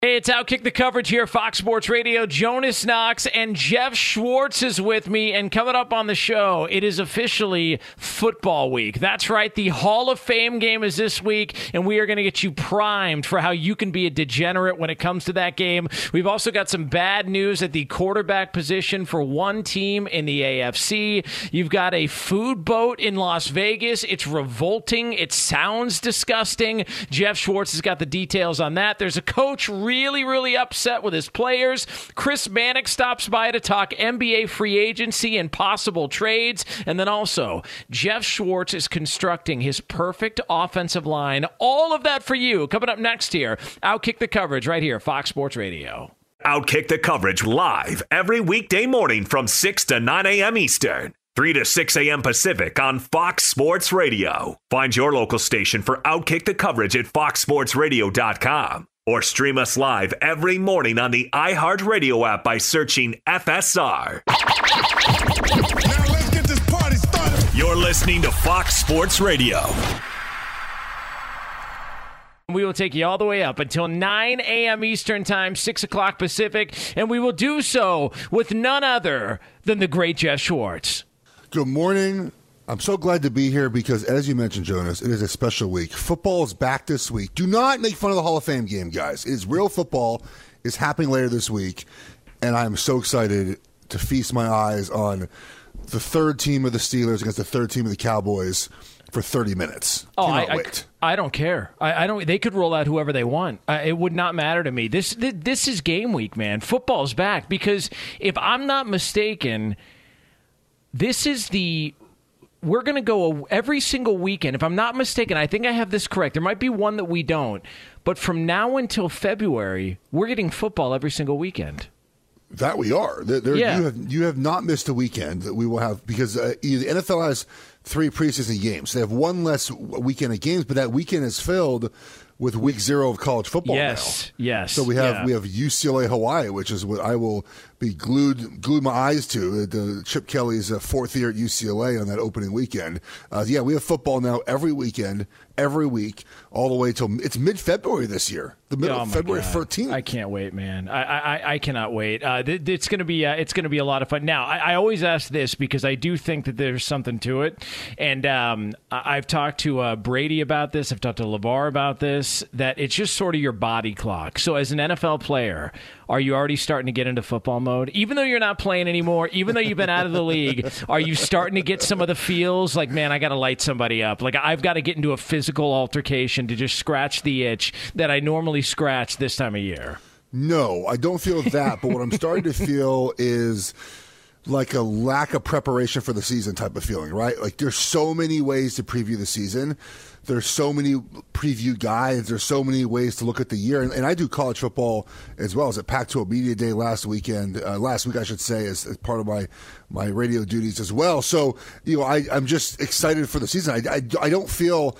Hey, it's Outkick the coverage here, Fox Sports Radio. Jonas Knox and Jeff Schwartz is with me. And coming up on the show, it is officially football week. That's right. The Hall of Fame game is this week, and we are going to get you primed for how you can be a degenerate when it comes to that game. We've also got some bad news at the quarterback position for one team in the AFC. You've got a food boat in Las Vegas. It's revolting. It sounds disgusting. Jeff Schwartz has got the details on that. There's a coach really, really upset with his players. Chris Mannix stops by to talk NBA free agency and possible trades. And then also, Jeff Schwartz is constructing his perfect offensive line. All of that for you coming up next here. Outkick the coverage right here, Fox Sports Radio. Outkick the coverage live every weekday morning from 6 to 9 a.m. Eastern. 3 to 6 a.m. Pacific on Fox Sports Radio. Find your local station for Outkick the coverage at foxsportsradio.com or stream us live every morning on the iHeartRadio app by searching FSR. Now let's get this party started. You're listening to Fox Sports Radio. We will take you all the way up until 9 a.m. Eastern Time, 6 o'clock Pacific, and we will do so with none other than the great Jeff Schwartz. Good morning. I'm so glad to be here because, as you mentioned, Jonas, it is a special week. Football is back this week. Do not make fun of the Hall of Fame game, guys. It is real football. It's happening later this week, and I am so excited to feast my eyes on the third team of the Steelers against the third team of the Cowboys for 30 minutes. Oh, I, I. I don't care. I, I don't. They could roll out whoever they want. Uh, it would not matter to me. This th- this is game week, man. Football's back because if I'm not mistaken, this is the. We're going to go every single weekend. If I'm not mistaken, I think I have this correct. There might be one that we don't, but from now until February, we're getting football every single weekend. That we are. There, there- Yeah. you have you have not missed a weekend that we will have because uh, the NFL has three preseason games. They have one less weekend of games, but that weekend is filled with week zero of college football. Yes, now. yes, So we have yeah. we have UCLA Hawaii, which is what I will be glued glued my eyes to. uh, The Chip Kelly's uh, fourth year at UCLA on that opening weekend. Uh, yeah, we have football now every weekend, every week, all the way till it's mid February this year. The middle Oh of February thirteenth. I can't wait, man. I I, I cannot wait. Uh, th- it's gonna be uh, it's gonna be a lot of fun. Now, I, I always ask this because I do think that there's something to it, and um, I- I've talked to uh, Brady about this. I've talked to LaVar about this. That it's just sort of your body clock. So, as an NFL player, are you already starting to get into football mode? Even though you're not playing anymore, even though you've been out of the league, are you starting to get some of the feels like, man, I got to light somebody up. Like I've got to get into a physical altercation to just scratch the itch that I normally scratch this time of year. No, I don't feel that. but what I'm starting to feel is like a lack of preparation for the season type of feeling, right? Like there's so many ways to preview the season. There's so many preview guides. There's so many ways to look at the year, and, and I do college football as well. as at Pac-12 Media Day last weekend, uh, last week I should say, as, as, part of my my radio duties as well. So you know, I, I'm just excited for the season. I, I, I don't feel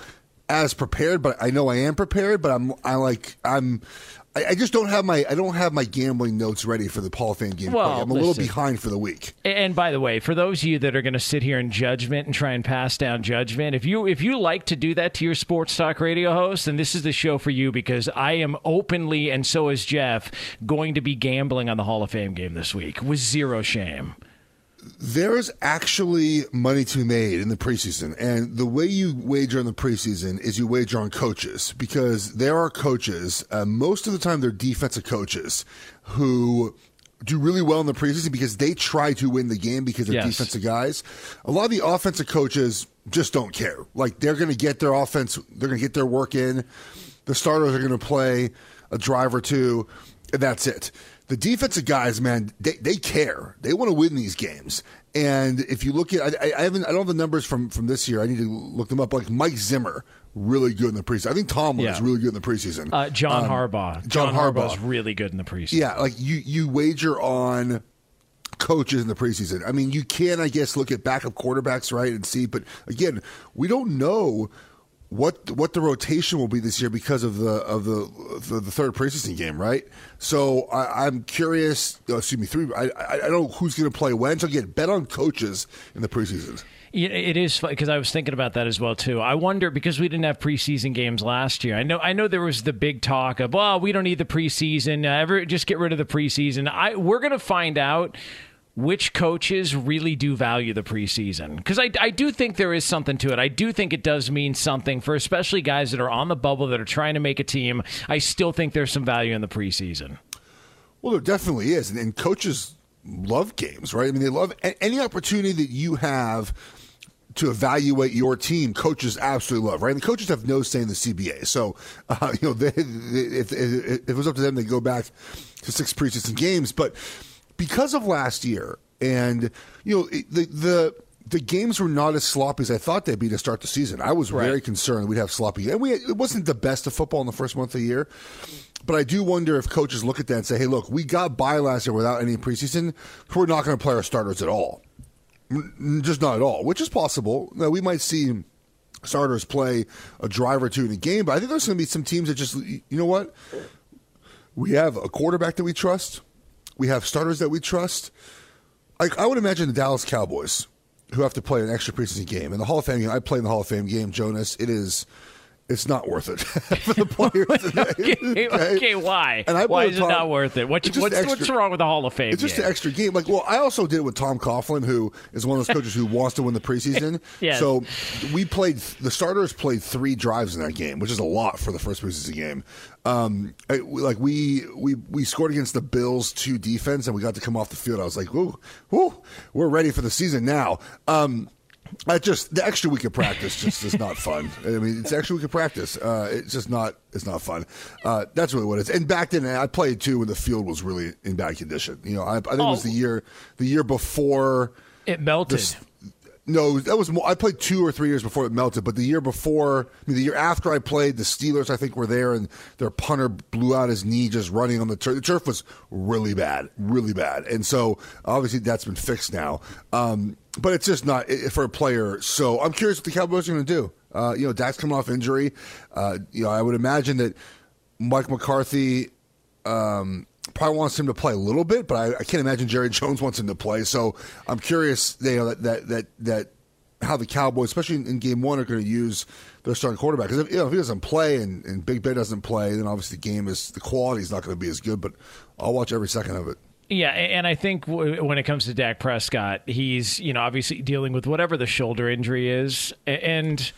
as prepared, but I know I am prepared. But I'm I like I'm I, I, just don't have my I don't have my gambling notes ready for the Hall of Fame game. Well, I'm a listen, little behind for the week. And by the way, for those of you that are going to sit here in judgment and try and pass down judgment, if you if you like to do that to your sports talk radio host, then this is the show for you because I am openly and so is Jeff going to be gambling on the Hall of Fame game this week with zero shame there's actually money to be made in the preseason. And the way you wager in the preseason is you wager on coaches because there are coaches, uh, most of the time they're defensive coaches who do really well in the preseason because they try to win the game because they're yes. defensive guys. A lot of the offensive coaches just don't care. Like they're going to get their offense, they're going to get their work in. The starters are going to play a drive or two, and that's it the defensive guys, man, they, they care. They want to win these games. And if you look at, I, I haven't, I don't have the numbers from from this year. I need to look them up. Like Mike Zimmer, really good in the preseason. I think Tomlin yeah. is really good in the preseason. Uh, John um, Harbaugh, John, John Harbaugh is really good in the preseason. Yeah, like you you wager on coaches in the preseason. I mean, you can, I guess, look at backup quarterbacks, right, and see. But again, we don't know what what the rotation will be this year because of the of the the, the third preseason game, right? So I, am curious. Oh, excuse me, three. I, I don't know who's going to play when. So again, bet on coaches in the preseason. It is because I was thinking about that as well too. I wonder because we didn't have preseason games last year. I know I know there was the big talk of, well, we don't need the preseason. Uh, ever just get rid of the preseason. I we're going to find out which coaches really do value the preseason. Because I, I do think there is something to it. I do think it does mean something for especially guys that are on the bubble that are trying to make a team. I still think there's some value in the preseason. Well, there definitely is. And, and coaches love games, right? I mean, they love any opportunity that you have to evaluate your team, coaches absolutely love, right? And the coaches have no say in the CBA. So, uh, you know, they, if, if, if, it was up to them, they go back to six preseason games. But because of last year, and you know the the the games were not as sloppy as I thought they'd be to start the season. I was right. very concerned we'd have sloppy, and we it wasn't the best of football in the first month of the year. But I do wonder if coaches look at that and say, "Hey, look, we got by last year without any preseason. We're not going to play our starters at all, just not at all." Which is possible. Now, we might see starters play a drive or two in a game, but I think there's going to be some teams that just, you know what, we have a quarterback that we trust. We have starters that we trust. Like I would imagine the Dallas Cowboys, who have to play an extra preseason game, and the Hall of Fame game. I play in the Hall of Fame game, Jonas. It is it's not worth it for the players. okay, okay. okay, why? And I why is Tom, it not worth it? What, what's, extra, what's wrong with the Hall of Fame? It's just game? an extra game. Like, well, I also did it with Tom Coughlin, who is one of those coaches who wants to win the preseason. yes. So we played. The starters played three drives in that game, which is a lot for the first preseason game. Um, like we we we scored against the Bills two defense, and we got to come off the field. I was like, "Ooh, ooh, we're ready for the season now." Um, I just the extra week of practice just is not fun. I mean, it's extra week of practice. Uh, it's just not. It's not fun. Uh, that's really what it is. And back then, I played too when the field was really in bad condition. You know, I, I think oh. it was the oh. year the year before it melted. The, no, that was more, I played two or three years before it melted, but the year before, I mean, the year after I played, the Steelers I think were there, and their punter blew out his knee just running on the turf. The turf was really bad, really bad, and so obviously that's been fixed now. Um, but it's just not for a player. So I'm curious what the Cowboys are going to do. Uh, you know, Dak's coming off injury. Uh, you know, I would imagine that Mike McCarthy. Um, probably wants him to play a little bit, but I, I, can't imagine Jerry Jones wants him to play. So I'm curious, you know, that that that, that how the Cowboys, especially in, in game one, are going to use their starting quarterback. Because if, you know, if he doesn't play and, and Big Ben doesn't play, then obviously the game is the quality is not going to be as good. But I'll watch every second of it. Yeah, and I think when it comes to Dak Prescott, he's you know obviously dealing with whatever the shoulder injury is, and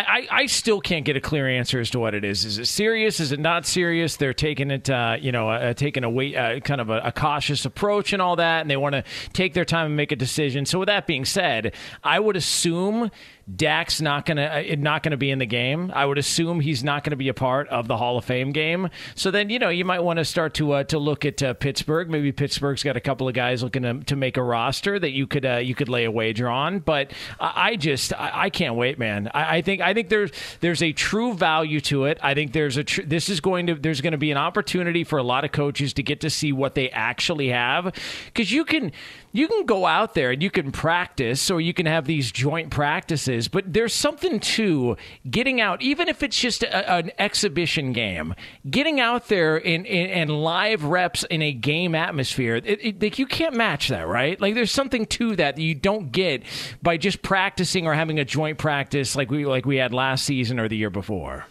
I, I, still can't get a clear answer as to what it is. Is it serious? Is it not serious? They're taking it, uh, you know, uh, taking a wait, uh, kind of a, a, cautious approach and all that, and they want to take their time and make a decision. So, with that being said, I would assume Dak's not gonna uh, not gonna be in the game. I would assume he's not to be a part of the Hall of Fame game. So then you know you might want to start to uh, to look at uh, Pittsburgh. Maybe Pittsburgh's got a couple of guys looking to, to make a roster that you could uh, you could lay a wager on. But I, I just I, I, can't wait, man. I, I, think I think there's there's a true value to it. I think there's a tr- this is going to there's going to be an opportunity for a lot of coaches to get to see what they actually have because you can you can go out there and you can practice or you can have these joint practices, but there's something to getting out, even if it's just a, an exhibition game, getting out there in, in, live reps in a game atmosphere. It, it, like you can't match that, right? Like there's something to that that you don't get by just practicing or having a joint practice like we like we had last season or the year before.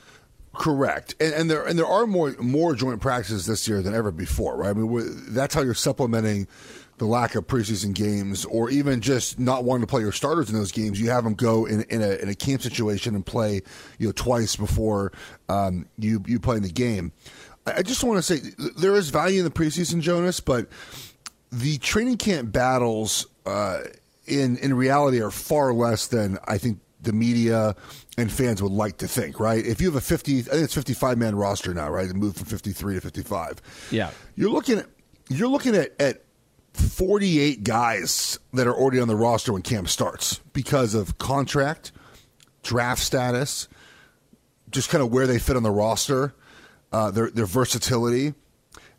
Correct, and, and, there and there are more more joint practices this year than ever before, right? I mean, that's how you're supplementing the lack of preseason games, or even just not wanting to play your starters in those games. You have them go in, in a in a camp situation and play, you know, twice before um, you you play in the game. I, just want to say there is value in the preseason, Jonas, but the training camp battles uh, in in reality are far less than I think the media and fans would like to think, right? If you have a 50, I think it's 55 man roster now, right? It moved from 53 to 55. Yeah. You're looking at, you're looking at, at 48 guys that are already on the roster when camp starts because of contract, draft status, just kind of where they fit on the roster, uh, their, their versatility.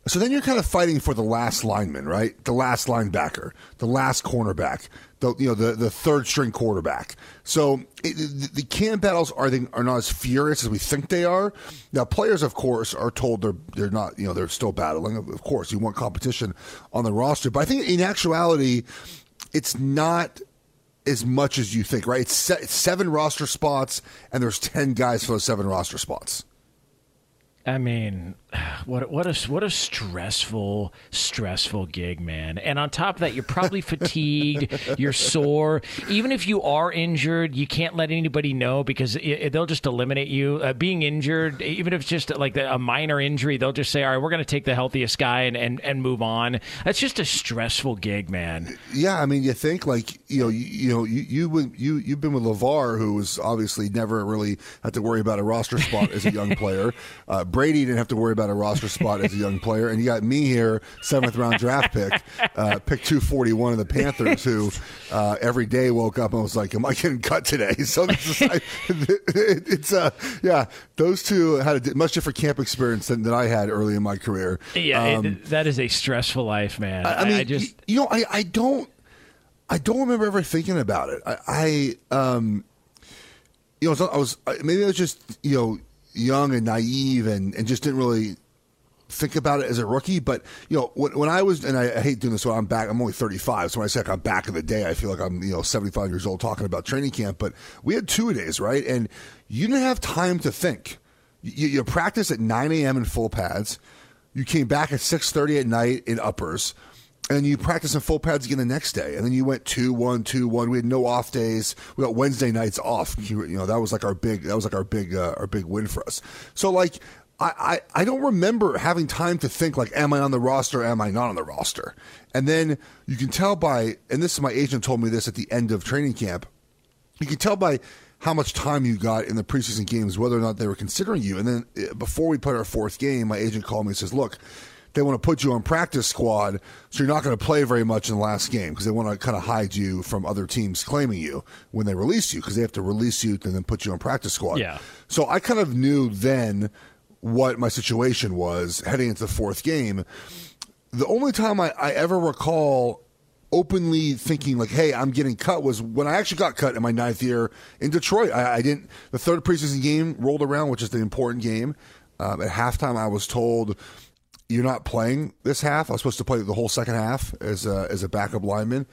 So then you're kind of fighting for the last lineman, right? The last linebacker, the last cornerback, the you know the, the third string quarterback. So it, the, the camp battles are they, are not as furious as we think they are. Now players, of course, are told they're they're not you know they're still battling. Of course, you want competition on the roster, but I think in actuality, it's not as much as you think. Right? It's, se- it's seven roster spots, and there's ten guys for those seven roster spots. I mean, what what a what a stressful stressful gig, man. And on top of that, you're probably fatigued, you're sore. Even if you are injured, you can't let anybody know because it, they'll just eliminate you. Uh, being injured, even if it's just like a minor injury, they'll just say, "All right, we're going to take the healthiest guy and, and and move on." That's just a stressful gig, man. Yeah, I mean, you think like you know you, you know you you you you've been with LaVar, who was obviously never really had to worry about a roster spot as a young player. Uh, Brady didn't have to worry about a roster spot as a young player, and you got me here, seventh round draft pick, uh, pick two forty one of the Panthers, who uh, every day woke up and was like, "Am I getting cut today?" So this is, it's uh, yeah, those two had a much different camp experience than, than I had early in my career. Yeah, um, it, that is a stressful life, man. I, I mean, I just you know, I, I don't. I don't remember ever thinking about it. I, I um, you know, I was maybe I was just you know young and naive and, and just didn't really think about it as a rookie. But you know, when, when I was, and I, I, hate doing this when I'm back. I'm only 35, so when I say like I'm back in the day, I feel like I'm you know 75 years old talking about training camp. But we had two days, right? And you didn't have time to think. You, you practice at 9 a.m. in full pads. You came back at 6:30 at night in uppers and you practice in full pads again the next day, and then you went two one two one. We had no off days. We got Wednesday nights off. You, know that was like our big that was like our big uh, our big win for us. So like I, I I don't remember having time to think like am I on the roster? Am I not on the roster? And then you can tell by and this is my agent told me this at the end of training camp. You can tell by how much time you got in the preseason games, whether or not they were considering you. And then uh, before we played our fourth game, my agent called me and says, "Look." They want to put you on practice squad, so you're not going to play very much in the last game because they want to kind of hide you from other teams claiming you when they release you because they have to release you and then put you on practice squad. Yeah. So I kind of knew then what my situation was heading into the fourth game. The only time I, I ever recall openly thinking like, "Hey, I'm getting cut," was when I actually got cut in my ninth year in Detroit. I, I didn't. The third preseason game rolled around, which is the important game. Um, at halftime, I was told you're not playing this half. I was supposed to play the whole second half as a, as a backup lineman.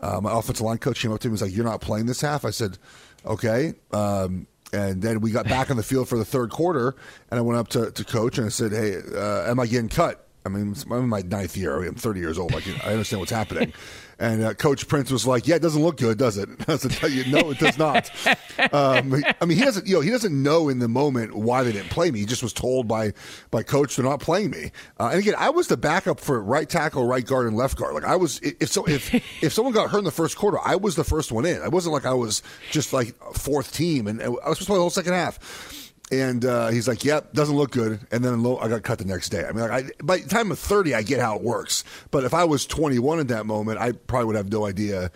Uh, my offensive line coach came up to me and was like, "You're not playing this half." I said, "Okay." Um, and then we got back on the field for the third quarter, and I went up to, to coach and I said, "Hey, uh, am I getting cut?" I mean, I'm in my ninth year. I'm 30 years old. I, can, I understand what's happening. And uh, Coach Prince was like, "Yeah, it doesn't look good, does it?" I said, tell you, "No, it does not." um, I mean, he doesn't. You know, he doesn't know in the moment why they didn't play me. He just was told by by Coach they're not playing me. Uh, and again, I was the backup for right tackle, right guard, and left guard. Like I was. If so, if if someone got hurt in the first quarter, I was the first one in. I wasn't like I was just like fourth team, and I was supposed to play the whole second half. And uh, he's like, "Yep, doesn't look good." And then I got cut the next day. I mean, like, I, by the time of thirty, I get how it works. But if I was twenty-one at that moment, I probably would have no idea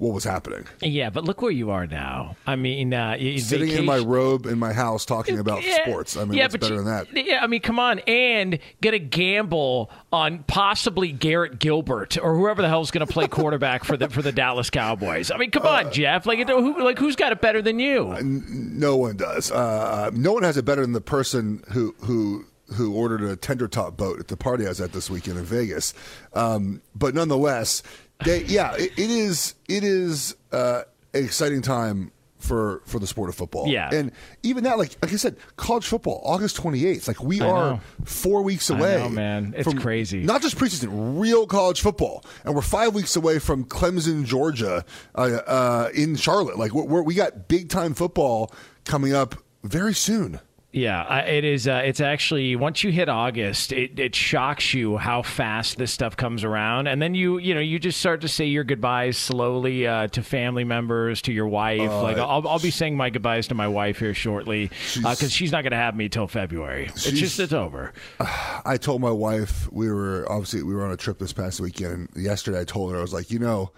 what was happening. Yeah, but look where you are now. I mean, uh, sitting vacation. in my robe in my house talking about yeah, sports. I mean, yeah, what's better you, than that? Yeah, I mean, come on, and get a gamble on possibly Garrett Gilbert or whoever the hell's going to play quarterback for the for the Dallas Cowboys. I mean, come on, uh, Jeff. Like, who, like who's got it better than you? Uh, no one does. Uh, no one has it better than the person who who who ordered a tender top boat at the party I was at this weekend in Vegas. Um, but nonetheless, they, yeah, it, it is. It is uh, an exciting time for for the sport of football. Yeah, and even that, like like I said, college football, August twenty eighth. Like we I are know. four weeks away. Know, man, it's crazy. Not just preseason, real college football, and we're five weeks away from Clemson, Georgia, uh, uh, in Charlotte. Like we're, we got big time football coming up very soon. Yeah, it is. Uh, it's actually once you hit August, it, it shocks you how fast this stuff comes around, and then you you know you just start to say your goodbyes slowly uh, to family members, to your wife. Uh, like I'll, I'll be saying my goodbyes to my wife here shortly because uh, she's, she's, not going to have me till February. It's just it's over. I told my wife we were obviously we were on a trip this past weekend. And yesterday, I told her I was like, you know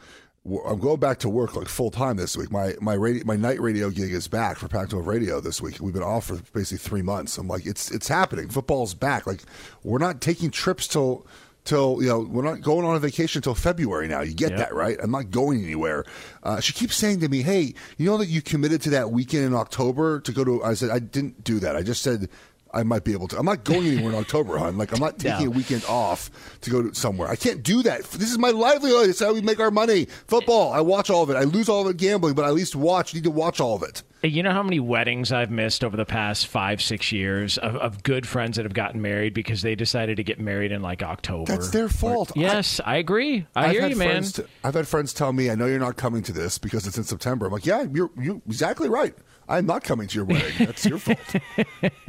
I'm going back to work like full time this week. My my radio, my night radio gig is back for Pac-12 Radio this week. We've been off for basically three months. I'm like, it's it's happening. Football's back. Like we're not taking trips till till you know we're not going on a vacation until February now. You get yep. that right? I'm not going anywhere. Uh, she keeps saying to me, "Hey, you know that you committed to that weekend in October to go to." I said, "I didn't do that. I just said I might be able to. I'm not going anywhere in October, hon. Like I'm not taking no. a weekend off to go to somewhere. I can't do that. This is my livelihood. It's how we make our money. Football. I watch all of it. I lose all of it gambling, but I at least watch. Need to watch all of it. You know how many weddings I've missed over the past five, six years of, of good friends that have gotten married because they decided to get married in like October. That's their fault. Or, yes, I, I, agree. I I've hear you, man. T- I've had friends tell me, "I know you're not coming to this because it's in September." I'm like, "Yeah, you're you exactly right." I'm not coming to your wedding. That's your fault.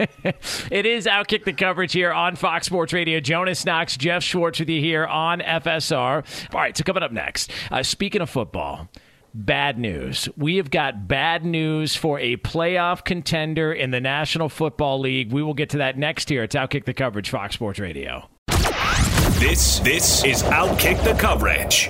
it is Outkick the coverage here on Fox Sports Radio. Jonas Knox, Jeff Schwartz with you here on FSR. All right, so coming up next, uh, speaking of football, bad news. We have got bad news for a playoff contender in the National Football League. We will get to that next here. It's Outkick the coverage, Fox Sports Radio. This this is Outkick the coverage.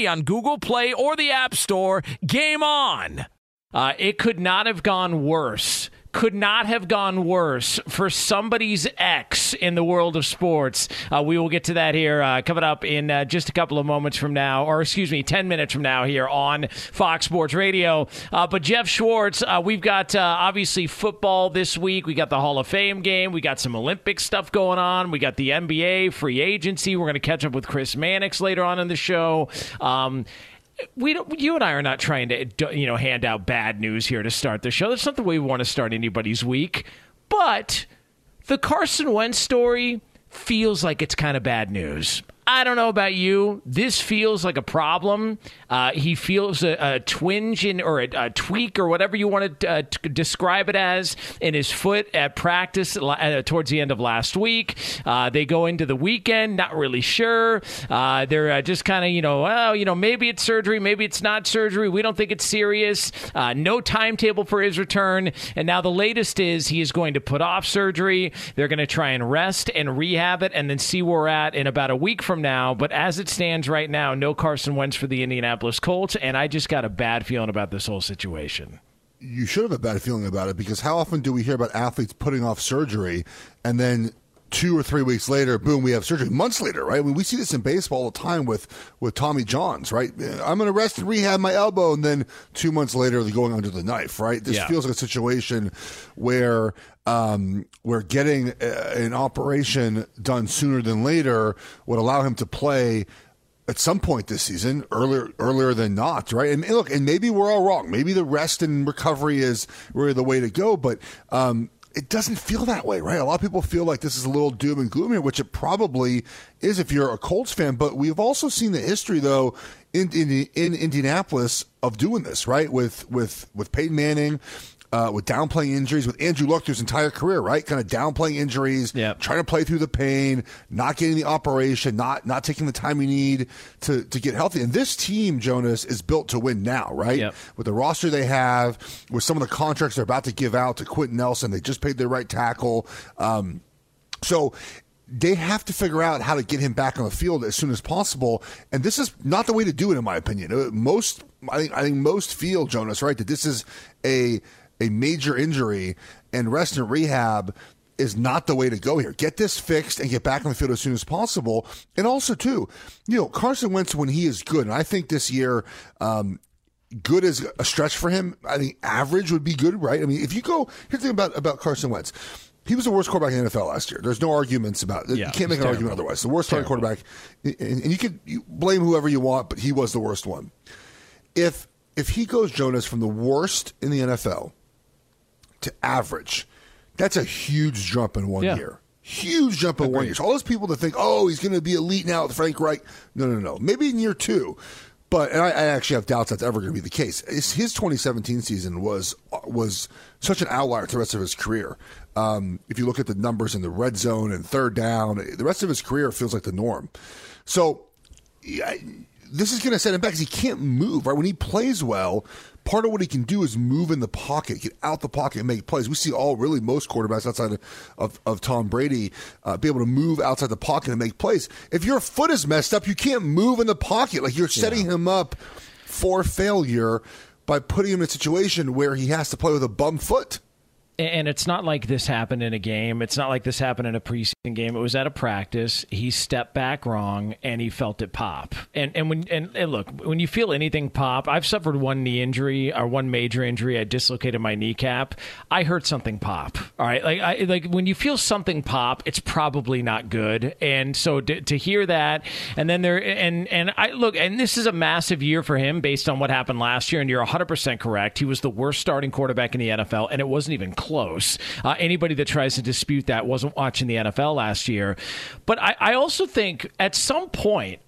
on Google Play or the App Store. Game on! Uh, it could not have gone worse could not have gone worse for somebody's ex in the world of sports. Uh, we will get to that here uh, coming up in uh, just a couple of moments from now, or excuse me, 10 minutes from now here on Fox Sports Radio. Uh, but Jeff Schwartz, uh, we've got uh, obviously football this week. We got the Hall of Fame game. We got some Olympic stuff going on. We got the NBA free agency. We're going to catch up with Chris Mannix later on in the show. Um, we don't, you and I are not trying to you know hand out bad news here to start the show. That's not the way we want to start anybody's week. But the Carson Wentz story feels like it's kind of bad news. I don't know about you. This feels like a problem. Uh, he feels a, a, twinge in, or a, a, tweak or whatever you want to, uh, describe it as in his foot at practice uh, towards the end of last week. Uh, they go into the weekend, not really sure. Uh, they're uh, just kind of, you know, oh, you know, maybe it's surgery, maybe it's not surgery. We don't think it's serious. no timetable for his return. And now the latest is he is going to put off surgery. They're going to try and rest and rehab it and then see where we're at in about a week from now. But as it stands right now, no Carson Wentz for the Indianapolis Colts, and I just got a bad feeling about this whole situation. You should have a bad feeling about it because how often do we hear about athletes putting off surgery and then two or three weeks later, boom, we have surgery. Months later, right? I mean, we see this in baseball all the time with with Tommy Johns, right? I'm going to rest and rehab my elbow, and then two months later, they're going under the knife, right? This yeah. feels like a situation where um, where getting a, an operation done sooner than later would allow him to play at some point this season, earlier earlier than not, right? And, and, look, and maybe we're all wrong. Maybe the rest and recovery is really the way to go, but um, it doesn't feel that way, right? A lot of people feel like this is a little doom and gloom here, which it probably is if you're a Colts fan. But we've also seen the history, though, in in, in Indianapolis of doing this, right? With with with Peyton Manning, uh, with downplaying injuries, with Andrew Luck through his entire career, right? Kind of downplaying injuries, yep. trying to play through the pain, not getting the operation, not not taking the time you need to to get healthy. And this team, Jonas, is built to win now, right? Yep. With the roster they have, with some of the contracts they're about to give out to Quenton Nelson, they just paid their right tackle. Um, so they have to figure out how to get him back on the field as soon as possible. And this is not the way to do it, in my opinion. Uh, most, I think, I think most feel Jonas right that this is a a major injury and rest and rehab is not the way to go here. Get this fixed and get back on the field as soon as possible. And also, too, you know, Carson Wentz when he is good, and I think this year, um, good is a stretch for him. I think average would be good, right? I mean, if you go, here's the thing about, about Carson Wentz. He was the worst quarterback in the NFL last year. There's no arguments about it. Yeah, you can't make an terrible. argument otherwise. The worst starting quarterback, and, and you can blame whoever you want, but he was the worst one. If if he goes Jonas from the worst in the NFL to average. That's a huge jump in one yeah. year. Huge jump in Agreed. one year. So all those people that think, oh, he's going to be elite now with Frank Reich. No, no, no. Maybe in year two. But and I, I actually have doubts that's ever going to be the case. His 2017 season was was such an outlier to the rest of his career. Um, if you look at the numbers in the red zone and third down, the rest of his career feels like the norm. So this is going to set him back because he can't move. Right when he plays well, part of what he can do is move in the pocket, get out the pocket, and make plays. We see all really most quarterbacks outside of of, of Tom Brady uh, be able to move outside the pocket and make plays. If your foot is messed up, you can't move in the pocket. Like you're setting him up for failure by putting him in a situation where he has to play with a bum foot. And it's not like this happened in a game. It's not like this happened in a preseason game. It was at a practice. He stepped back wrong and he felt it pop. And and when and, and look, when you feel anything pop, I've suffered one knee injury or one major injury. I dislocated my kneecap. I heard something pop. All right, like I, like when you feel something pop, it's probably not good. And so to, to hear that, and then there and and I look, and this is a massive year for him based on what happened last year. And you're 100 percent correct. He was the worst starting quarterback in the NFL, and it wasn't even close. Uh, anybody that tries to dispute that wasn't watching the NFL last year. But I, I also think at some point,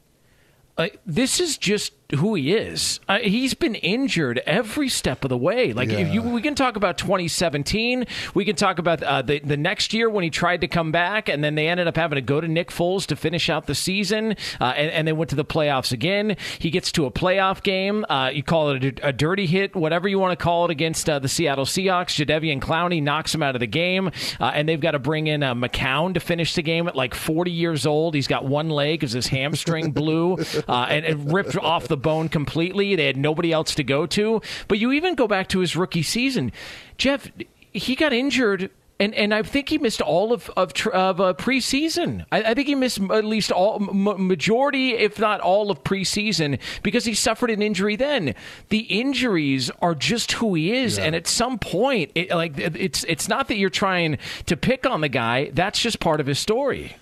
uh, this is just who he is. Uh, he's been injured every step of the way. Like if you, we can talk about 2017, we can talk about uh, the the next year when he tried to come back, and then they ended up having to go to Nick Foles to finish out the season, uh, and, and they went to the playoffs again. He gets to a playoff game. Uh, you call it a, a, dirty hit, whatever you want to call it, against uh, the Seattle Seahawks. Jadeveon Clowney knocks him out of the game, and they've got to bring in McCown to finish the game at like 40 years old. He's got one leg because his hamstring blew and it ripped off the bone completely. They had nobody else to go to. But you even go back to his rookie season. Jeff, he got injured. And, and I think he missed all of of, of uh, preseason. I, I, think he missed at least all m- majority, if not all, of preseason because he suffered an injury. Then the injuries are just who he is, yeah. and at some point, it, like it's it's not that you're trying to pick on the guy. That's just part of his story.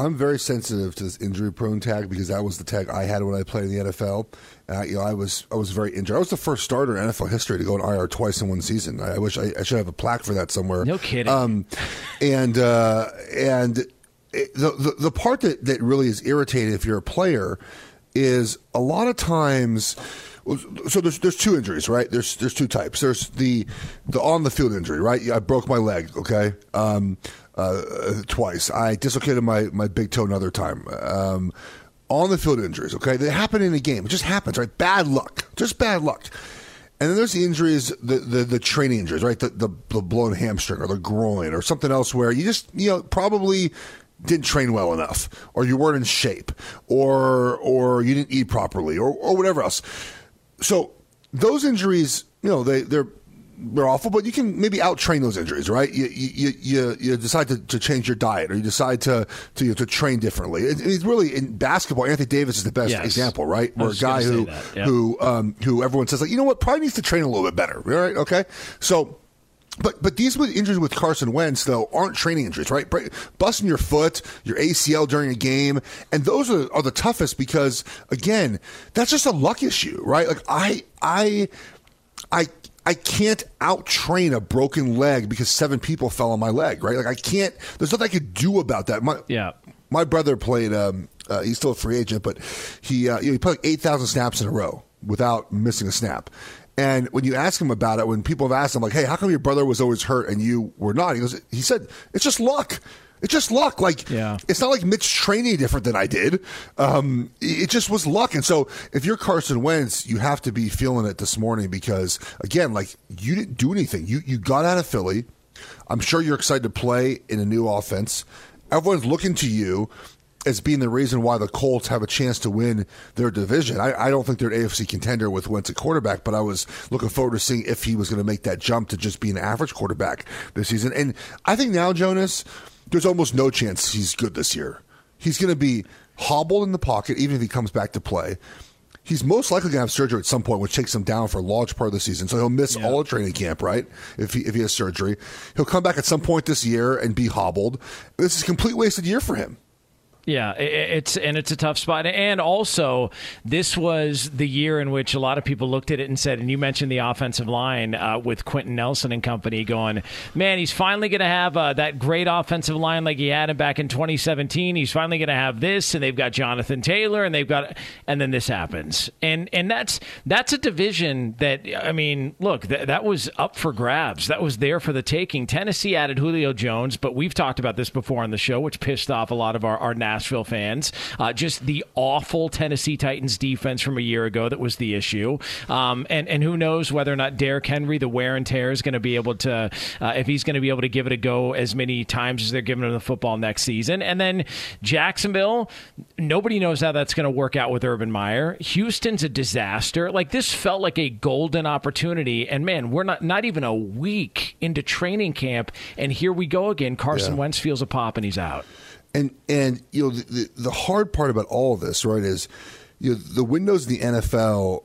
I'm very sensitive to this injury prone tag because that was the tag I had when I played in the NFL. Uh, you know, I was I was very injured. I was the first starter in NFL history to go in IR twice in one season. I, I wish I, I, should have a plaque for that somewhere. No kidding. Um, and uh, and it, the, the the part that that really is irritating if you're a player is a lot of times so there's there's two injuries, right? There's there's two types. There's the the on the field injury, right? I broke my leg, okay, um, uh, twice. I dislocated my my big toe another time. Um, on the field injuries, okay, they happen in a game. It just happens, right? Bad luck, just bad luck. And then there's the injuries, the, the, the training injuries, right? The, the, the blown hamstring or the groin or something else where you just, you know, probably didn't train well enough or you weren't in shape or or you didn't eat properly or, or whatever else so those injuries, you know, they they're they're awful, but you can maybe out train those injuries, right? You you you, you decide to, to change your diet, or you decide to to, you know, to train differently. It, it's really in basketball. Anthony Davis is the best yes. example, right? Where a guy who yep. who um, who everyone says like, you know what, probably needs to train a little bit better, right? Okay, so but but these with injuries with Carson Wentz though aren't training injuries, right? Busting your foot, your ACL during a game, and those are, are the toughest because again, that's just a luck issue, right? Like I I I I can't out train a broken leg because seven people fell on my leg, right? Like I can't. There's nothing I could do about that. My yeah. My brother played. Um, uh, he's still a free agent, but he uh, you know, he played like eight thousand snaps in a row without missing a snap. And when you ask him about it, when people have asked him, like, hey, how come your brother was always hurt and you were not? He goes, he said, it's just luck. It's just luck. Like, yeah. it's not like Mitch training different than I did. Um, it just was luck. And so if you're Carson Wentz, you have to be feeling it this morning because, again, like, you didn't do anything. You, you got out of Philly. I'm sure you're excited to play in a new offense. Everyone's looking to you as being the reason why the Colts have a chance to win their division. I, I, don't think they're an AFC contender with Wentz at quarterback, but I was looking forward to seeing if he was going to make that jump to just be an average quarterback this season. And I think now, Jonas, there's almost no chance he's good this year. He's going to be hobbled in the pocket, even if he comes back to play. He's most likely going to have surgery at some point, which takes him down for a large part of the season. So he'll miss yeah. all of training camp, right? If he if he has surgery, he'll come back at some point this year and be hobbled. This is a complete wasted year for him. Yeah, it's and it's a tough spot. And also, this was the year in which a lot of people looked at it and said, and you mentioned the offensive line uh, with Quenton Nelson and company going, man, he's finally going to have uh, that great offensive line like he had back in 2017. He's finally going to have this, and they've got Jonathan Taylor, and they've got, and then this happens, and and that's that's a division that I mean, look, th- that was up for grabs. That was there for the taking. Tennessee added Julio Jones, but we've talked about this before on the show, which pissed off a lot of our our Nashville fans. Uh, just the awful Tennessee Titans defense from a year ago that was the issue. Um, and and who knows whether or not Derrick Henry, the wear and tear, is going to be able to uh, if he's going to be able to give it a go as many times as they're giving him the football next season. And then Jacksonville, nobody knows how that's going to work out with Urban Meyer. Houston's a disaster. Like this felt like a golden opportunity. And man, we're not not even a week into training camp, and here we go again. Carson Yeah. Wentz feels a pop and he's out. And and you know the, the, the hard part about all of this, right, is you know, the windows in the NFL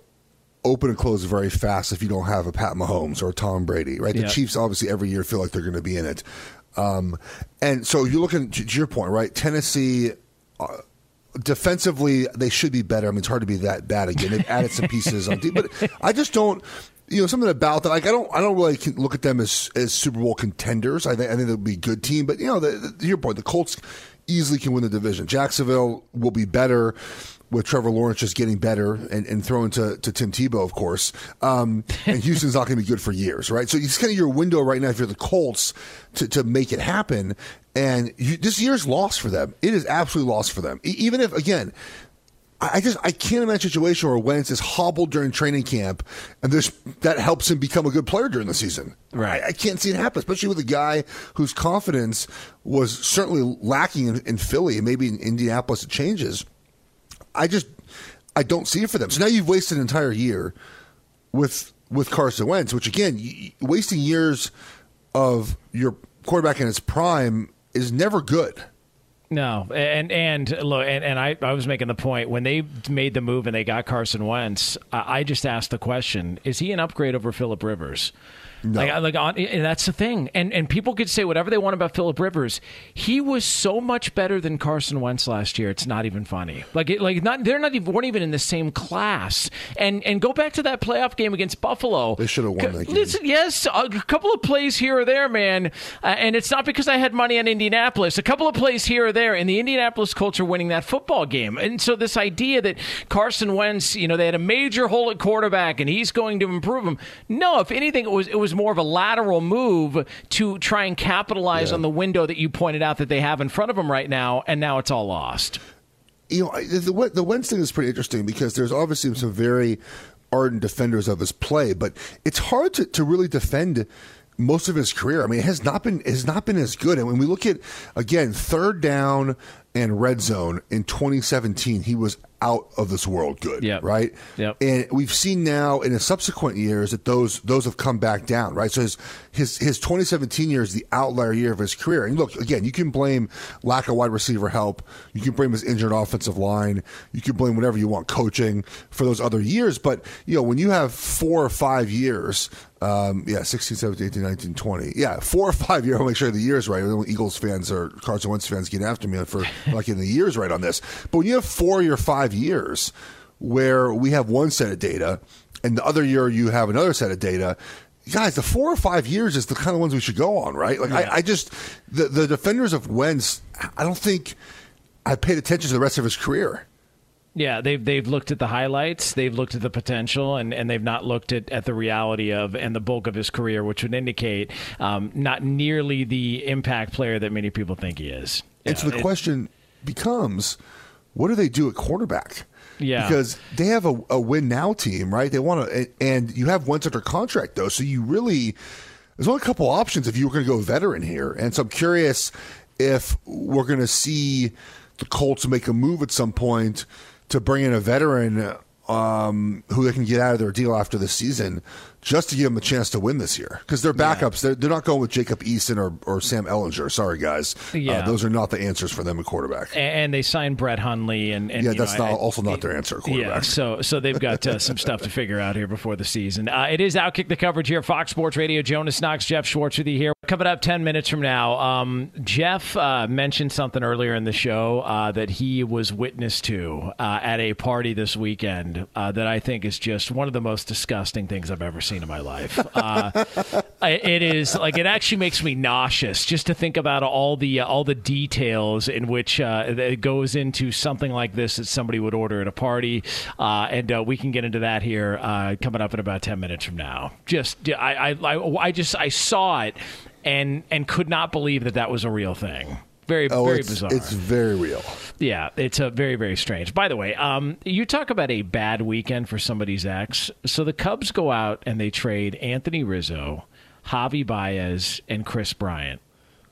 open and close very fast if you don't have a Pat Mahomes or a Tom Brady, right? The Yeah. Chiefs obviously every year feel like they're going to be in it, um, and so you're looking to, to your point, right? Tennessee. Uh, defensively, they should be better. I mean, it's hard to be that bad again. They've added some pieces on, but I just don't. You know, something about that. Like, I don't. I don't really look at them as as Super Bowl contenders. I think. I think they'll be a good team. But you know, the, the, your point, the Colts easily can win the division. Jacksonville will be better with Trevor Lawrence just getting better and, and throwing to, to Tim Tebow, of course. Um, and Houston's not going to be good for years, right? So it's kind of your window right now if you're the Colts to, to make it happen. And you, this year's lost for them. It is absolutely lost for them. E- even if, again, I just I can't imagine a situation where Wentz is hobbled during training camp, and this that helps him become a good player during the season. Right. I, I can't see it happen, especially with a guy whose confidence was certainly lacking in, in Philly, and maybe in Indianapolis it changes. I just I don't see it for them. So now you've wasted an entire year with with Carson Wentz, which again, wasting years of your quarterback in his prime is never good. No, and and look, and, and I, I was making the point when they made the move and they got Carson Wentz. I, I just asked the question: Is he an upgrade over Philip Rivers? No. Like, like on, and that's the thing. And and people could say whatever they want about Philip Rivers. He was so much better than Carson Wentz last year. It's not even funny. Like it, like not they're not even weren't even in the same class. And and go back to that playoff game against Buffalo. They should have won that game. Listen, yes, a couple of plays here or there, man. Uh, and it's not because I had money on Indianapolis. A couple of plays here or there, and the Indianapolis Colts are winning that football game. And so this idea that Carson Wentz, you know, they had a major hole at quarterback and he's going to improve him. No, if anything, it was it was more of a lateral move to try and capitalize on the window that you pointed out that they have in front of them right now, and now it's all lost. you know, the the the Wentz thing is pretty interesting because there's obviously some very ardent defenders of his play, but it's hard to, to really defend most of his career. I mean, it has not been it has not been as good. And when we look at again third down and red zone in 2017, he was out of this world good. Yep. Right. Yep. And we've seen now in the subsequent years that those those have come back down, right? So his his his 2017 year is the outlier year of his career. And look, again, you can blame lack of wide receiver help, you can blame his injured offensive line, you can blame whatever you want, coaching for those other years. But you know, when you have four or five years, um, yeah, 16, 17, 18, 19, 20, yeah, four or five years. I'll make sure the years right. I don't want Eagles fans or Carson Wentz fans getting after me for not getting the years right on this. But when you have four or five years where we have one set of data and the other year you have another set of data. Guys, the four or five years is the kind of ones we should go on, right? Like, I, I just the the defenders of Wentz. I don't think I paid attention to the rest of his career. Yeah, they've they've looked at the highlights, they've looked at the potential, and, and they've not looked at, at the reality of and the bulk of his career, which would indicate um, not nearly the impact player that many people think he is. And so the it- question becomes, what do they do at quarterback? Yeah. because they have a, a win now team, right? They want to, and you have Wentz under contract though, so you really there's only a couple options if you were going to go veteran here. And so I'm curious if we're going to see the Colts make a move at some point to bring in a veteran um, who they can get out of their deal after the season, just to give them a chance to win this year. Because they're backups. They're, they're not going with Jacob Eason or, or Sam Ehlinger. Sorry, guys. Yeah. Uh, those are not the answers for them at quarterback. and they signed Brett Hundley, and, and yeah, that's know, not, I- also not their answer at Yeah, so so they've got uh, some stuff to figure out here before the season. Uh, it is Outkick the coverage here, Fox Sports Radio. Jonas Knox, Jeff Schwartz with you here. Coming up ten minutes from now, um, Jeff uh, mentioned something earlier in the show uh, that he was witness to uh, at a party this weekend uh, that I think is just one of the most disgusting things I've ever seen in my life. Uh, it is like it actually makes me nauseous just to think about all the uh, all the details in which uh, it goes into something like this that somebody would order at a party, uh, and uh, we can get into that here uh, coming up in about ten minutes from now. Just I, I I I just I saw it and and could not believe that that was a real thing. Very Oh, very it's, bizarre. it's very real. Yeah, it's a very very strange. By the way, um, you talk about a bad weekend for somebody's ex. So the Cubs go out and they trade Anthony Rizzo, Javi Baez, and Kris Bryant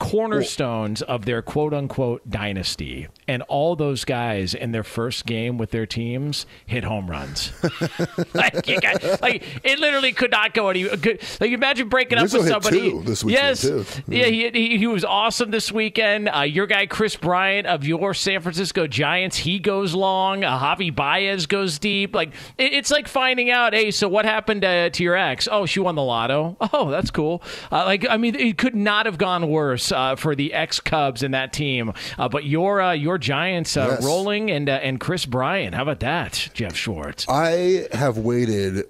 cornerstones of their quote unquote dynasty. And all those guys in their first game with their teams hit home runs. like, you got, like it literally could not go any good. Like imagine breaking Rizzo up with somebody. this weekend, yes, too. yeah, he, he he was awesome this weekend. Uh, your guy Kris Bryant of your San Francisco Giants, he goes long. Uh, Javi Baez goes deep. Like it, it's like finding out, hey, so what happened uh, to your ex? Oh, she won the lotto. Oh, that's cool. Uh, like I mean, it could not have gone worse uh, for the ex Cubs and that team. Uh, but your uh, your Giants uh, Yes. rolling and uh, and Kris Bryant. How about that, Jeff Schwartz? I have waited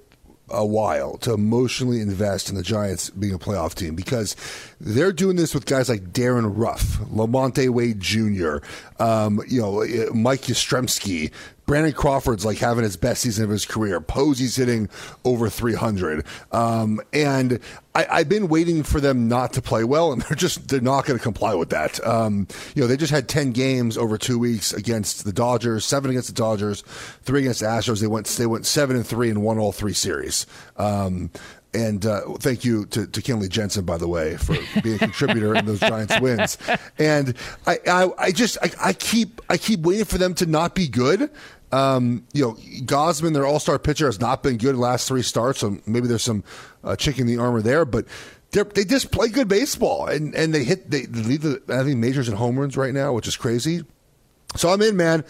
a while to emotionally invest in the Giants being a playoff team because they're doing this with guys like Darin Ruf, Lamonte Wade Jr., um, you know, Mike Yastrzemski. Brandon Crawford's like having his best season of his career. Posey's hitting over 300. Um, and I, I've been waiting for them not to play well, and they're just they're not going to comply with that. Um, you know, they just had 10 games over two weeks against the Dodgers, seven against the Dodgers, three against the Astros. They went they went seven and three and won all three series. Um, and uh, thank you to, to Kenley Jansen, by the way, for being a contributor in those Giants wins. And I, I, I just I, I keep I keep waiting for them to not be good. Um, you know, Gausman, their All Star pitcher, has not been good last three starts, so maybe there's some uh, chick in the armor there. But they just play good baseball, and and they hit they, lead the I think majors in home runs right now, which is crazy. So I'm in, man.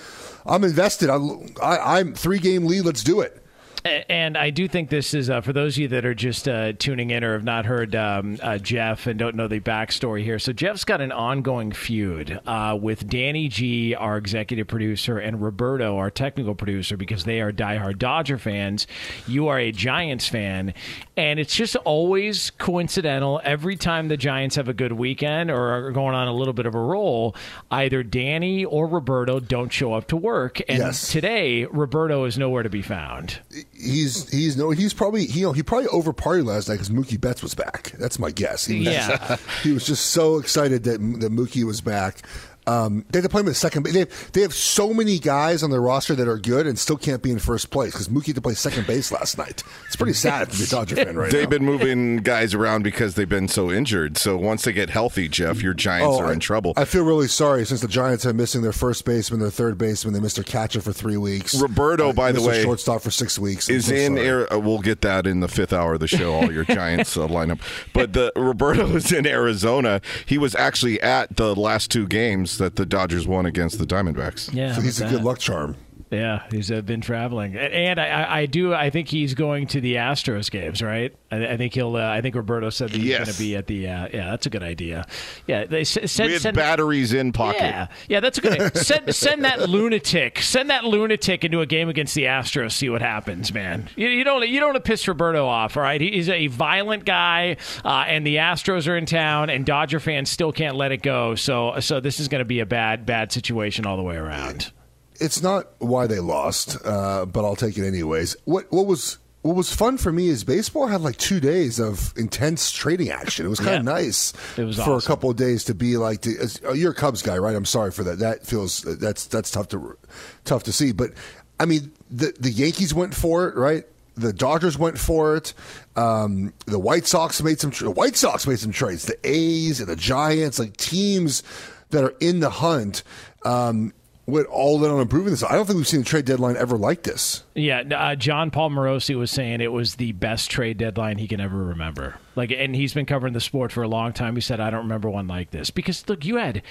I'm invested. I, I, I'm three game lead. Let's do it. And I do think this is uh, for those of you that are just uh, tuning in or have not heard um, uh, Jeff and don't know the backstory here. So Jeff's got an ongoing feud uh, with Danny G, our executive producer, and Roberto, our technical producer, because they are diehard Dodger fans. You are a Giants fan, and it's just always coincidental. Every time the Giants have a good weekend or are going on a little bit of a roll, either Danny or Roberto don't show up to work, and Yes. today Roberto is nowhere to be found. He's he's no he's probably he, you know he probably over partied last night because Mookie Betts was back. That's my guess. He was, Yeah. he was just so excited that that Mookie was back. Um, they have to play him at second. base. They have, they have so many guys on their roster that are good and still can't be in first place because Mookie had to play second base last night. It's pretty sad to be a Dodger fan right They've now. been moving guys around because they've been so injured. So once they get healthy, Jeff, your Giants are Oh, I- in trouble. I feel really sorry since the Giants are missing their first baseman, their third baseman. They missed their catcher for three weeks. Roberto, by the way, shortstop for six weeks. Is so in air. uh, We'll get that in the fifth hour of the show. All your Giants uh, lineup, but the Roberto is in Arizona. He was actually at the last two games that the Dodgers won against the Diamondbacks. Yeah, So he's a how good luck charm. Yeah, he's uh, been traveling, A- and I, I, do. I think he's going to the Astros games, right? I, I think he'll. Uh, I think Roberto said that he's Yes. going to be at the. Uh, yeah, that's a good idea. Yeah, they send, With send batteries in pocket. Yeah, yeah, that's a good. idea. send send that lunatic, send that lunatic into a game against the Astros. See what happens, man. You, you don't you don't want to piss Roberto off. All right, he's a violent guy, uh, and the Astros are in town, and Dodger fans still can't let it go. So so this is going to be a bad bad situation all the way around. It's not why they lost, uh, but I'll take it anyways. What what was what was fun for me is baseball had like two days of intense trading action. It was kind Yeah. of nice It was for a couple of days to be like, the, as- oh, you're a Cubs guy, right? I'm sorry for that. That feels that's that's tough to tough to see. But I mean, the the Yankees went for it, right? The Dodgers went for it. Um, the White Sox made some. Tra- the White Sox made some trades. The A's and the Giants, like teams that are in the hunt. Um, went all in on improving this. I don't think we've seen a trade deadline ever like this. Yeah, uh, Jon Paul Morosi was saying it was the best trade deadline he can ever remember. Like, and he's been covering the sport for a long time. He said, "I don't remember one like this." Because look, you had,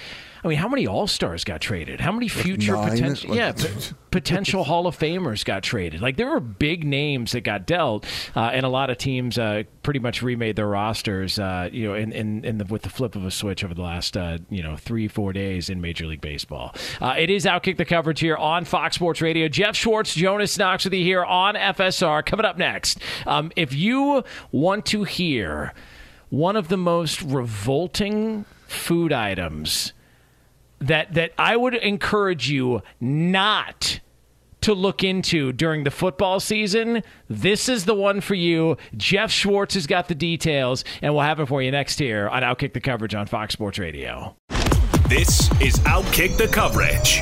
I mean, how many All Stars got traded? How many future nine? potential, Like- yeah, p- potential Hall of Famers got traded? Like, there were big names that got dealt, uh, and a lot of teams uh, pretty much remade their rosters. Uh, you know, in in, in the, with the flip of a switch over the last uh, you know three four days in Major League Baseball. Uh, it is outkick the coverage here on Fox Sports Radio. Jeff Schwartz, Jonas Knox with you here on FSR. Coming up next, um, if you want to hear one of the most revolting food items that that I would encourage you not to look into during the football season, this is the one for you. Jeff Schwartz has got the details, and we'll have it for you next here on Outkick the Coverage on Fox Sports Radio. This is Outkick the Coverage.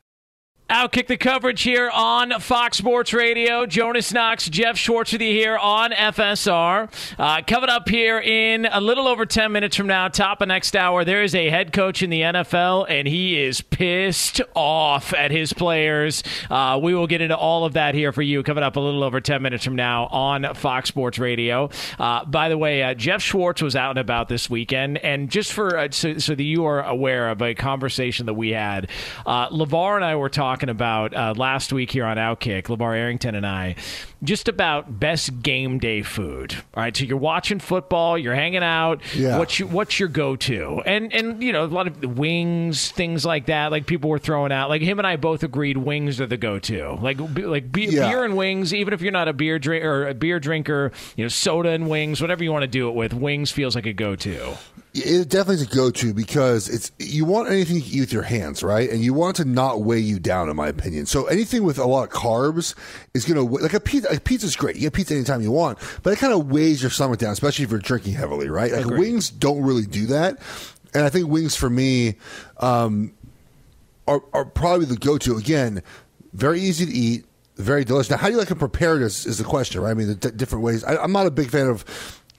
Outkick the coverage here on Fox Sports Radio. Jonas Knox, Jeff Schwartz with you here on FSR. Uh, coming up here in a little over 10 minutes from now, top of next hour, there is a head coach in the NFL, and he is pissed off at his players. Uh, we will get into all of that here for you coming up a little over 10 minutes from now on Fox Sports Radio. Uh, by the way, uh, Jeff Schwartz was out and about this weekend, and just for uh, so, so that you are aware of a conversation that we had, uh, LaVar and I were talking about uh, last week here on Outkick, LaVar Arrington and I, just about best game day food. All right, so you're watching football, you're hanging out. Yeah. What's your what's your go to? And and you know a lot of wings, things like that. Like people were throwing out. Like him and I both agreed wings are the go to. Like like be- Yeah. beer and wings. Even if you're not a beer drink or a beer drinker, you know soda and wings, whatever you want to do it with. Wings feels like a go to. It definitely is a go-to because it's you want anything you eat with your hands, right? And you want it to not weigh you down, in my opinion. So anything with a lot of carbs is going to like a pizza. Like pizza's great. You get pizza anytime you want, but it kind of weighs your stomach down, especially if you're drinking heavily, right? Like Agreed. wings don't really do that, and I think wings for me um, are are probably the go-to. Again, very easy to eat, very delicious. Now, how do you like them prepared is, is the question, right? I mean, the d- different ways. I, I'm not a big fan of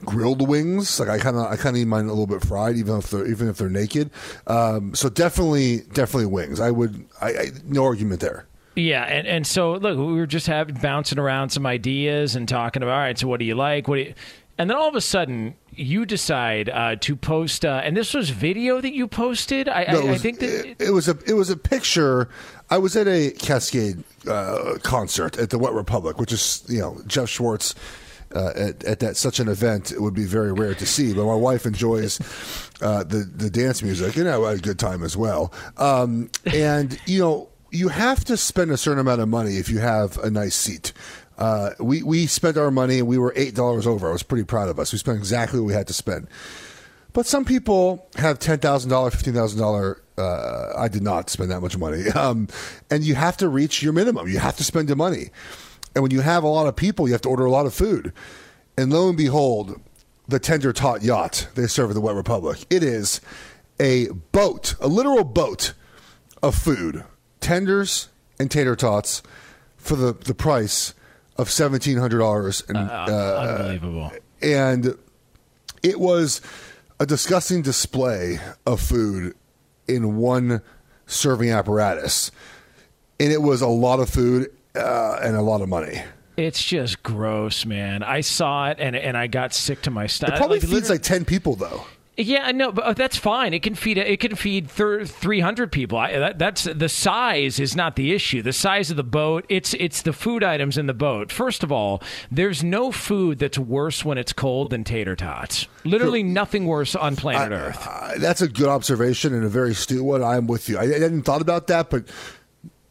grilled wings. Like I kind of I kind of eat mine a little bit fried, even if they're even if they're naked. Um, so definitely definitely wings. I would I, I no argument there. Yeah, and, and so look, we were just having bouncing around some ideas and talking about all right. So what do you like? What do you? And then all of a sudden, you decide uh, to post, uh, and this was video that you posted. I, No, I, was, I think that it, it was a it was a picture. I was at a Kaskade uh, concert at the Wet Republic, which is you know Jeff Schwartz. Uh, at, at that such an event, it would be very rare to see. But my wife enjoys uh, the the dance music, and I had a good time as well. Um, and you know, you have to spend a certain amount of money if you have a nice seat. Uh, we we spent our money, and we were eight dollars over. I was pretty proud of us. We spent exactly what we had to spend. But some people have ten thousand dollar, fifteen thousand dollar. Uh, I did not spend that much money, um, and you have to reach your minimum. You have to spend the money, and when you have a lot of people, you have to order a lot of food. And lo and behold, the tender tot yacht they serve at the Wet Republic. It is a boat, a literal boat of food, tenders and tater tots for the the price of seventeen hundred dollars. And uh, unbelievable. and it was a disgusting display of food in one serving apparatus, and it was a lot of food uh, and a lot of money. it's just gross, man. I saw it and and I got sick to my stomach. It probably Like, feeds like ten people though. Yeah, no, but uh, that's fine. It can feed it can feed thir- 300 people. I, that, that's the size is not the issue. The size of the boat, it's it's the food items in the boat. First of all, there's no food that's worse when it's cold than tater tots. Literally nothing worse on planet Earth. Uh, that's a good observation and a very astute one. I'm with you. I, I hadn't thought about that, but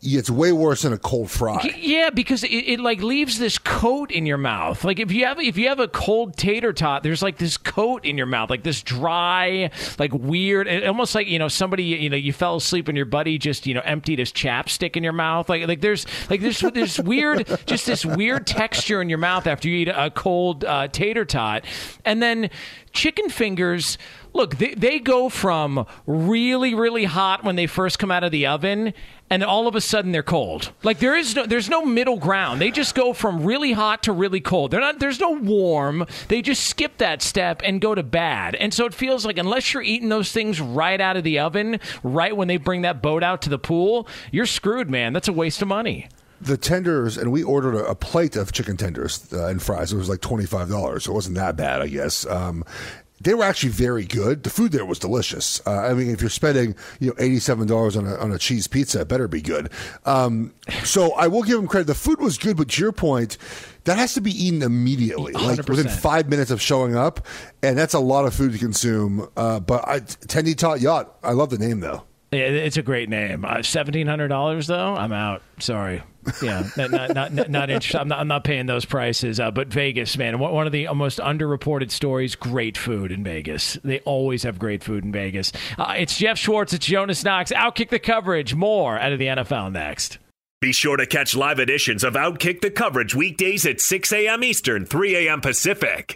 it's way worse than a cold fry. Yeah, because it, it like leaves this coat in your mouth. Like if you have if you have a cold tater tot, there's like this coat in your mouth, like this dry, like weird, almost like you know somebody you know you fell asleep and your buddy just you know emptied his chapstick in your mouth. Like like there's like there's this weird, just this weird texture in your mouth after you eat a cold uh, tater tot, and then chicken fingers. Look, they, they go from really, really hot when they first come out of the oven, and all of a sudden they're cold. Like there is no, there's no middle ground. They just go from really hot to really cold. They're not, there's no warm. They just skip that step and go to bad. And so it feels like unless you're eating those things right out of the oven, right when they bring that boat out to the pool, you're screwed, man. That's a waste of money. the tenders, and we ordered a, plate of chicken tenders uh, and fries. It was like twenty five dollars. So it wasn't that bad, I guess. Um, they were actually very good. The food there was delicious. Uh, I mean, if you're spending you know eighty seven dollars on a on a cheese pizza, it better be good. Um, so I will give them credit. The food was good, but to your point, that has to be eaten immediately, like within five minutes of showing up, and that's a lot of food to consume. Uh, but I, Tendy Tot Yacht, I love the name though. Yeah, it's a great name. Uh, Seventeen hundred dollars though, I'm out. Sorry. Yeah, not not not, not, not interested. I'm not, I'm not paying those prices. Uh, but Vegas, man, one one of the most underreported stories. Great food in Vegas. They always have great food in Vegas. Uh, it's Jeff Schwartz. It's Jonas Knox. Outkick the coverage. More out of the NFL next. Be sure to catch live editions of Outkick the coverage weekdays at 6 a.m. Eastern, 3 a.m. Pacific.